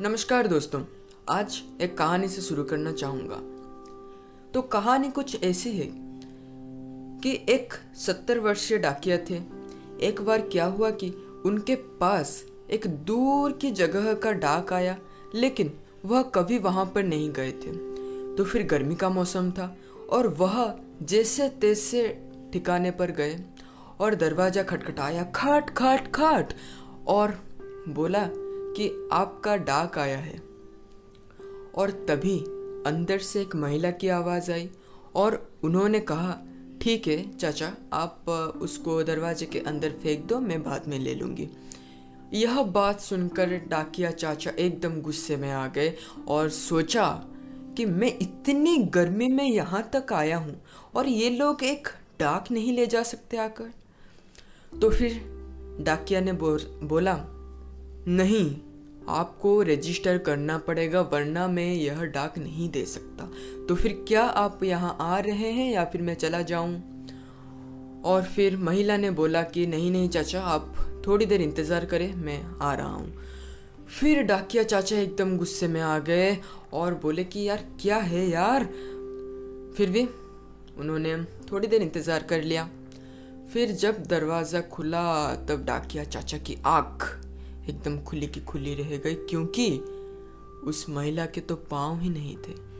नमस्कार दोस्तों, आज एक कहानी से शुरू करना चाहूँगा। तो कहानी कुछ ऐसी है कि एक सत्तर वर्षीय डाकिया थे। एक बार क्या हुआ कि उनके पास एक दूर की जगह का डाक आया, लेकिन वह कभी वहाँ पर नहीं गए थे। तो फिर गर्मी का मौसम था और वह जैसे तैसे ठिकाने पर गए और दरवाज़ा खटखटाया, खट खट खट और बोला कि आपका डाक आया है। और तभी अंदर से एक महिला की आवाज़ आई और उन्होंने कहा ठीक है चाचा आप उसको दरवाजे के अंदर फेंक दो मैं बाद में ले लूँगी। यह बात सुनकर डाकिया चाचा एकदम गुस्से में आ गए और सोचा कि मैं इतनी गर्मी में यहाँ तक आया हूँ और ये लोग एक डाक नहीं ले जा सकते आकर। तो फिर डाकिया ने बो, बोला नहीं, आपको रजिस्टर करना पड़ेगा, वरना मैं यह डाक नहीं दे सकता। तो फिर क्या आप यहाँ आ रहे हैं या फिर मैं चला जाऊँ? और फिर महिला ने बोला कि नहीं नहीं चाचा, आप थोड़ी देर इंतज़ार करें, मैं आ रहा हूँ। फिर डाकिया चाचा एकदम गुस्से में आ गए और बोले कि यार, क्या है यार? फिर भी उन्होंने थोड़ी देर इंतज़ार कर लिया। फिर जब दरवाज़ा खुला, तब डाकिया चाचा की आँख एकदम खुली की खुली रह गई, क्योंकि उस महिला के तो पाँव ही नहीं थे।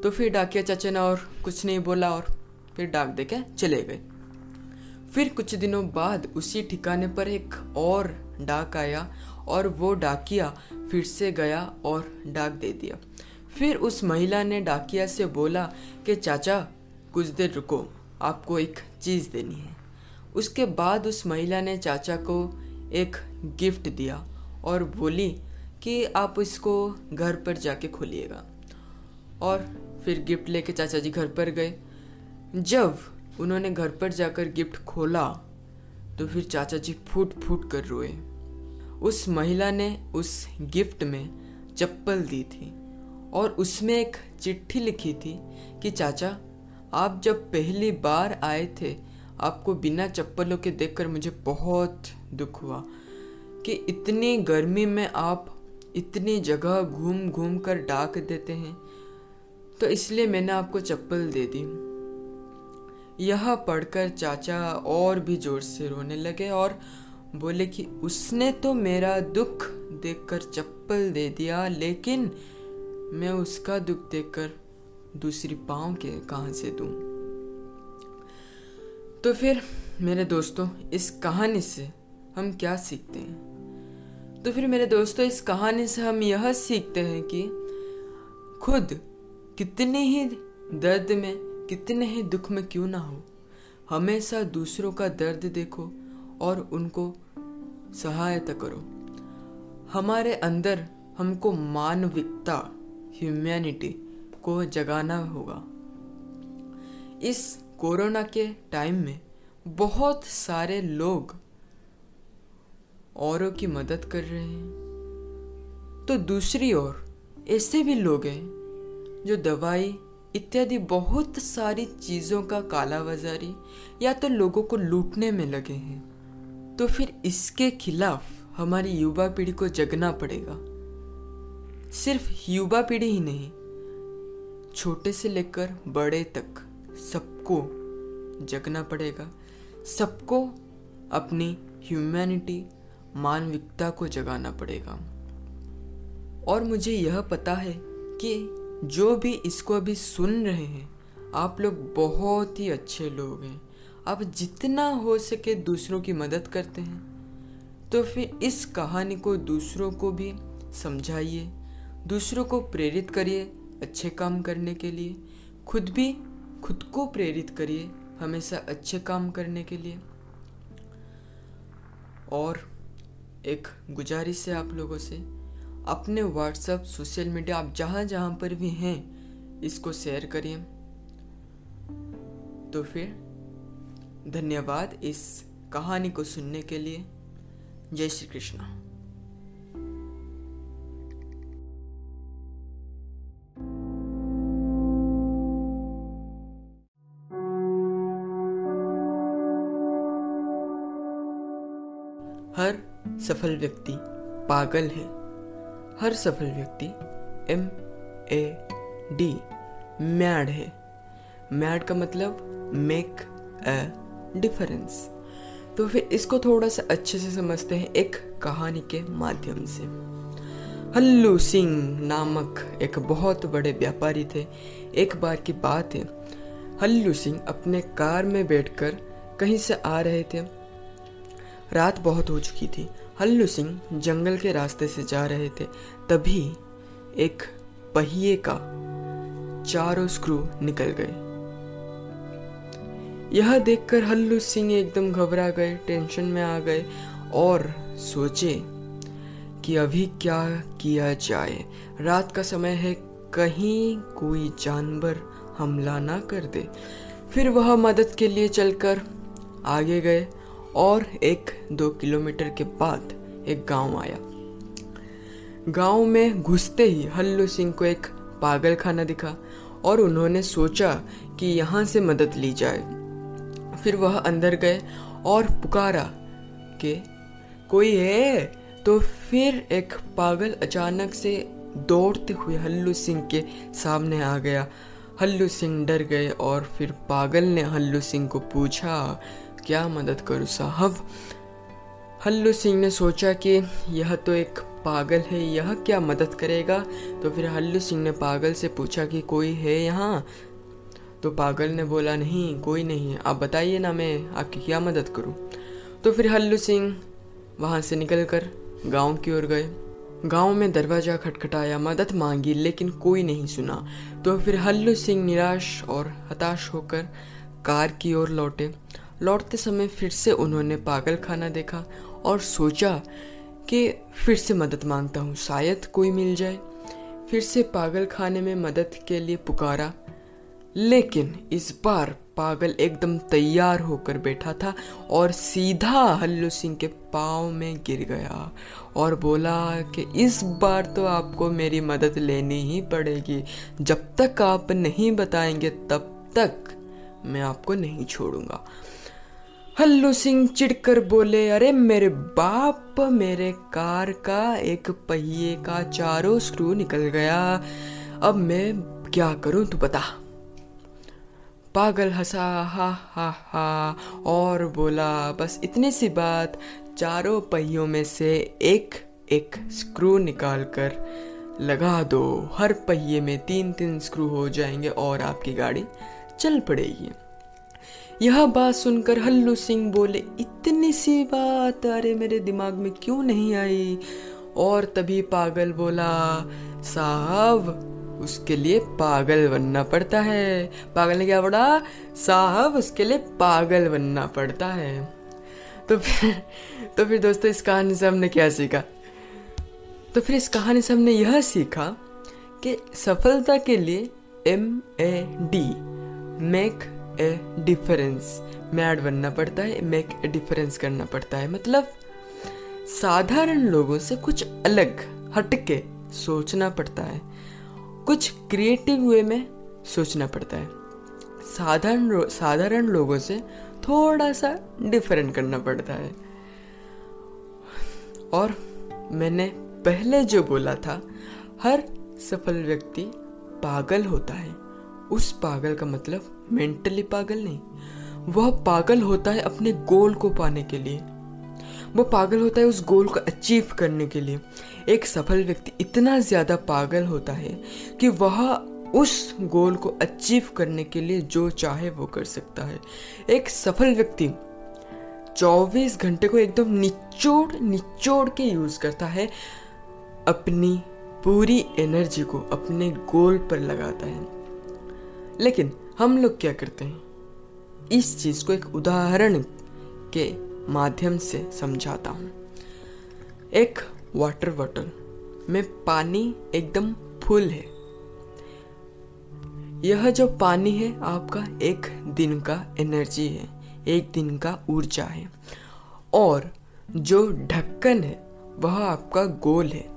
तो फिर डाकिया चाचा ने और कुछ नहीं बोला और फिर डाक दे के चले गए। फिर कुछ दिनों बाद उसी ठिकाने पर एक और डाक आया और वो डाकिया फिर से गया और डाक दे दिया। फिर उस महिला ने डाकिया से बोला कि, चाचा, कुछ देर रुको, आपको एक चीज़ देनी है। उसके बाद उस महिला ने चाचा को एक गिफ्ट दिया और बोली कि आप इसको घर पर जाके खोलिएगा। और फिर गिफ्ट लेके चाचा जी घर पर गए। जब उन्होंने घर पर जाकर गिफ्ट खोला तो फिर चाचा जी फूट फूट कर रोए। उस महिला ने उस गिफ्ट में चप्पल दी थी और उसमें एक चिट्ठी लिखी थी कि, चाचा, आप जब पहली बार आए थे, आपको बिना चप्पलों के देखकर मुझे बहुत दुख हुआ। कि इतनी गर्मी में आप इतनी जगह घूम घूम कर डाक देते हैं। तो इसलिए मैंने आपको चप्पल दे दी। यह पढ़कर चाचा और भी ज़ोर से रोने लगे और बोले कि उसने तो मेरा दुख देखकर चप्पल दे दिया, लेकिन मैं उसका दुख देखकर दूसरी पाँव के कहाँ से दूँ। तो फिर मेरे दोस्तों, इस कहानी से हम क्या सीखते हैं? तो फिर मेरे दोस्तों, इस कहानी से हम यह सीखते हैं कि खुद कितने ही दर्द में, कितने ही दुख में क्यों ना हो। हमेशा दूसरों का दर्द देखो और उनको सहायता करो। हमारे अंदर हमको मानविकता ह्यूमैनिटी को जगाना होगा। इस कोरोना के टाइम में बहुत सारे लोग औरों की मदद कर रहे हैं। तो दूसरी ओर, ऐसे भी लोग हैं, जो दवाई इत्यादि बहुत सारी चीज़ों का कालाबाजारी या तो लोगों को लूटने में लगे हैं। तो फिर इसके खिलाफ हमारी युवा पीढ़ी को जगना पड़ेगा। सिर्फ़ युवा पीढ़ी ही नहीं, छोटे से लेकर बड़े तक सबको जगना पड़ेगा। सबको अपनी ह्यूमैनिटी मानविकता को जगाना पड़ेगा। और मुझे यह पता है कि जो भी इसको अभी सुन रहे हैं, आप लोग बहुत ही अच्छे लोग हैं। आप जितना हो सके दूसरों की मदद करते हैं। तो फिर इस कहानी को दूसरों को भी समझाइए, दूसरों को प्रेरित करिए अच्छे काम करने के लिए। खुद भी, खुद को प्रेरित करिए हमेशा अच्छे काम करने के लिए। और एक गुजारिश है आप लोगों से। अपने व्हाट्सएप सोशल मीडिया आप जहाँ जहाँ पर भी हैं, इसको शेयर करिए। तो फिर, धन्यवाद इस कहानी को सुनने के लिए। जय श्री कृष्ण। सफल व्यक्ति पागल है। हर सफल व्यक्ति एम ए डी मैड है। मैड का मतलब मेक अ डिफरेंस तो फिर इसको थोड़ा सा अच्छे से समझते हैं एक कहानी के माध्यम से। हल्लू सिंह नामक एक बहुत बड़े व्यापारी थे। एक बार की बात है, हल्लू सिंह अपने कार में बैठकर कहीं से आ रहे थे। रात बहुत हो चुकी थी। हल्लू सिंह जंगल के रास्ते से जा रहे थे, तभी एक पहिए का चारों स्क्रू निकल गए। यह देखकर हल्लू सिंह एकदम घबरा गए, टेंशन में आ गए और सोचे कि अभी क्या किया जाए। रात का समय है, कहीं कोई जानवर हमला ना कर दे। फिर वह मदद के लिए चलकर आगे गए और एक दो किलोमीटर के बाद एक गाँव आया। गाँव में घुसते ही हल्लू सिंह को एक पागल खाना दिखा और उन्होंने सोचा कि यहाँ से मदद ली जाए। फिर वह अंदर गए और पुकारा कि, कोई है? तो फिर एक पागल अचानक से दौड़ते हुए हल्लू सिंह के सामने आ गया। हल्लू सिंह डर गए और फिर पागल ने हल्लू सिंह को पूछा क्या मदद करूँ साहब? हल्लू सिंह ने सोचा कि यह तो एक पागल है, यह क्या मदद करेगा? तो फिर हल्लू सिंह ने पागल से पूछा कि कोई है यहाँ? तो पागल ने बोला, नहीं, कोई नहीं है। आप बताइए ना मैं आपकी क्या मदद करूँ? तो फिर हल्लू सिंह वहाँ से निकल कर गाँव की ओर गए। गाँव में दरवाज़ा खटखटाया, मदद मांगी, लेकिन कोई नहीं सुना। तो फिर हल्लू सिंह निराश और हताश होकर कार की ओर लौटे। लौटते समय फिर से उन्होंने पागल खाना देखा और सोचा कि फिर से मदद माँगता हूँ, शायद कोई मिल जाए। फिर से पागल खाने में मदद के लिए पुकारा। लेकिन इस बार पागल एकदम तैयार होकर बैठा था और सीधा हल्लू सिंह के पाँव में गिर गया और बोला कि इस बार तो आपको मेरी मदद लेनी ही पड़ेगी। जब तक आप नहीं बताएँगे, तब तक मैं आपको नहीं छोड़ूँगा। हल्लू सिंह चिढ़कर बोले, अरे मेरे बाप, मेरे कार का एक पहिए का चारों स्क्रू निकल गया। अब मैं क्या करूँ, तू बता। पागल हंसा, हा हा हा। और बोला, बस इतनी सी बात, चारों पहियों में से एक एक स्क्रू निकाल कर लगा दो। हर पहिए में तीन तीन स्क्रू हो जाएँगे और आपकी गाड़ी चल पड़ेगी। यह बात सुनकर हल्लू सिंह बोले, इतनी सी बात, अरे मेरे दिमाग में क्यों नहीं आई? और तभी पागल बोला, साहब, उसके लिए पागल बनना पड़ता है। पागल ने क्या बोला, साहब, उसके लिए पागल बनना पड़ता है। तो फिर तो फिर दोस्तों, इस कहानी से हमने क्या सीखा? तो फिर इस कहानी से हमने यह सीखा कि सफलता के लिए M A D make a difference mad बनना पड़ता है मेक ए डिफरेंस करना पड़ता है। मतलब साधारण लोगों से कुछ अलग, हटके सोचना पड़ता है। कुछ क्रिएटिव वे में सोचना पड़ता है। साधारण साधारण लोगों से थोड़ा सा डिफरेंट करना पड़ता है। और मैंने पहले जो बोला था, हर सफल व्यक्ति पागल होता है। उस पागल का मतलब मेंटली पागल नहीं, वह पागल होता है अपने गोल को पाने के लिए। वह पागल होता है उस गोल को अचीव करने के लिए। एक सफल व्यक्ति इतना ज़्यादा पागल होता है कि वह उस गोल को अचीव करने के लिए जो चाहे वो कर सकता है। एक सफल व्यक्ति 24 घंटे को एकदम निचोड़ निचोड़ के यूज़ करता है। अपनी पूरी एनर्जी को अपने गोल पर लगाता है। लेकिन हम लोग क्या करते हैं? इस चीज़ को एक उदाहरण के माध्यम से समझाता हूँ। एक वाटर बॉटल में पानी एकदम फुल है। यह जो पानी है, आपका एक दिन का एनर्जी है, एक दिन का ऊर्जा है। और जो ढक्कन है, वह आपका गोल है।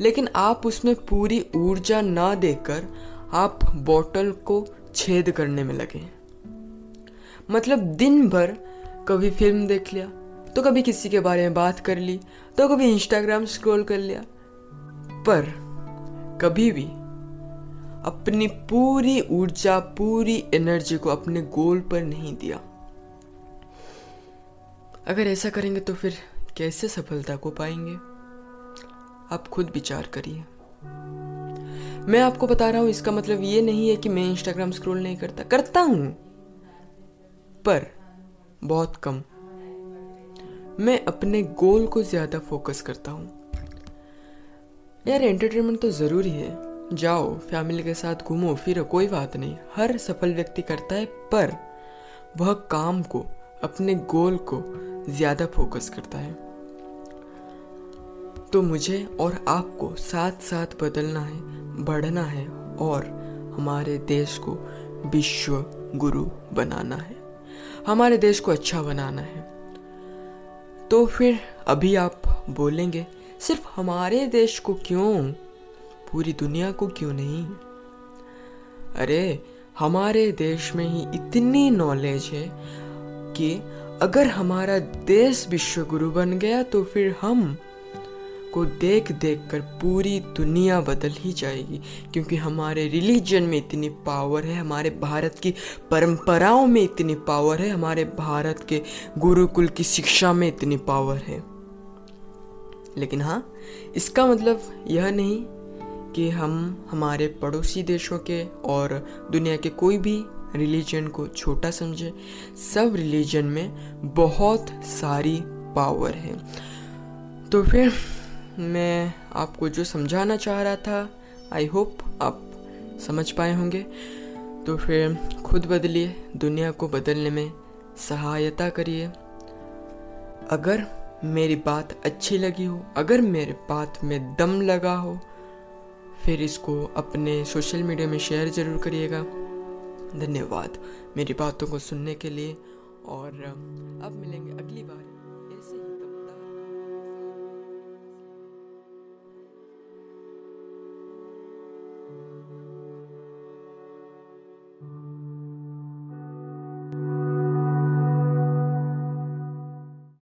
लेकिन आप उसमें पूरी ऊर्जा ना देकर आप बोतल को छेद करने में लगे मतलब दिन भर कभी फ़िल्म देख लिया तो कभी किसी के बारे में बात कर ली तो कभी इंस्टाग्राम स्क्रॉल कर लिया। पर कभी भी अपनी पूरी ऊर्जा, पूरी एनर्जी को अपने गोल पर नहीं दिया। अगर ऐसा करेंगे तो फिर कैसे सफलता को पाएँगे? आप खुद विचार करिए। मैं आपको बता रहा हूँ, इसका मतलब ये नहीं है कि मैं इंस्टाग्राम स्क्रॉल नहीं करता। करता हूँ, पर बहुत कम। मैं अपने गोल को ज़्यादा फोकस करता हूँ। यार एंटरटेनमेंट तो ज़रूरी है। जाओ फैमिली के साथ घूमो, फिरो, कोई बात नहीं। हर सफल व्यक्ति करता है, पर वह काम को, अपने गोल को ज़्यादा फोकस करता है। तो मुझे और आपको साथ साथ बदलना है, बढ़ना है और हमारे देश को विश्व गुरु बनाना है। हमारे देश को अच्छा बनाना है। तो फिर अभी आप बोलेंगे, सिर्फ़ हमारे देश को क्यों? पूरी दुनिया को क्यों नहीं? अरे, हमारे देश में ही इतनी नॉलेज है कि अगर हमारा देश विश्व गुरु बन गया तो फिर हम को देख देख कर पूरी दुनिया बदल ही जाएगी। क्योंकि हमारे रिलीजन में इतनी पावर है, हमारे भारत की परंपराओं में इतनी पावर है, हमारे भारत के गुरुकुल की शिक्षा में इतनी पावर है। लेकिन हाँ इसका मतलब यह नहीं कि हम हमारे पड़ोसी देशों के और दुनिया के कोई भी रिलीजन को छोटा समझे। सब रिलीजन में बहुत सारी पावर है। तो फिर मैं आपको जो समझाना चाह रहा था आई होप आप समझ पाए होंगे। तो फिर खुद बदलिए, दुनिया को बदलने में सहायता करिए। अगर मेरी बात अच्छी लगी हो, अगर मेरे बात में दम लगा हो, फिर इसको अपने सोशल मीडिया में शेयर ज़रूर करिएगा। धन्यवाद मेरी बातों को सुनने के लिए, और अब मिलेंगे अगली बार।